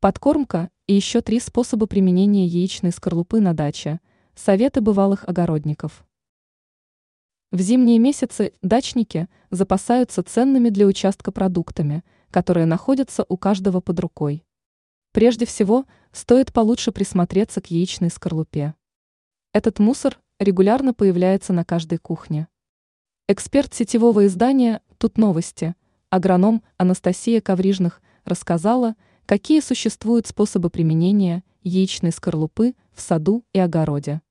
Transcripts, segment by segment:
Подкормка и еще три способа применения яичной скорлупы на даче. Советы бывалых огородников. В зимние месяцы дачники запасаются ценными для участка продуктами, которые находятся у каждого под рукой. Прежде всего, стоит получше присмотреться к яичной скорлупе. Этот мусор регулярно появляется на каждой кухне. Эксперт сетевого издания «Тут новости», агроном Анастасия Коврижных рассказала, какие существуют способы применения яичной скорлупы в саду и огороде.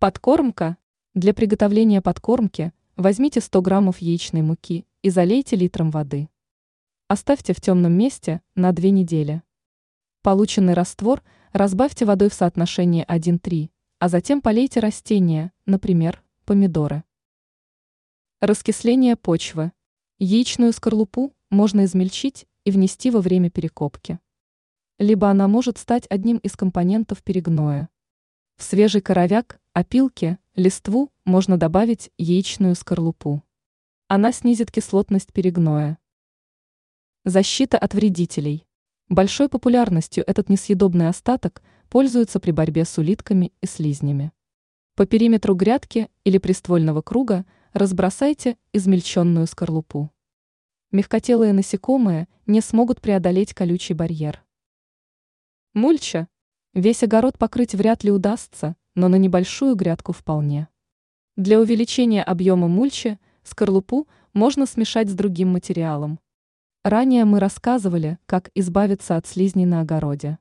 Подкормка. Для приготовления подкормки возьмите 100 граммов яичной муки и залейте литром воды. Оставьте в темном месте на 2 недели. Полученный раствор разбавьте водой в соотношении 1-3, а затем полейте растения, например, помидоры. Раскисление почвы. Яичную скорлупу можно измельчить и внести во время перекопки. Либо она может стать одним из компонентов перегноя. В свежий коровяк, опилки, листву можно добавить яичную скорлупу. Она снизит кислотность перегноя. Защита от вредителей. Большой популярностью этот несъедобный остаток пользуется при борьбе с улитками и слизнями. По периметру грядки или приствольного круга – разбросайте измельченную скорлупу. Мягкотелые насекомые не смогут преодолеть колючий барьер. Мульча. Весь огород покрыть вряд ли удастся, но на небольшую грядку вполне. Для увеличения объема мульчи скорлупу можно смешать с другим материалом. Ранее мы рассказывали, как избавиться от слизней на огороде.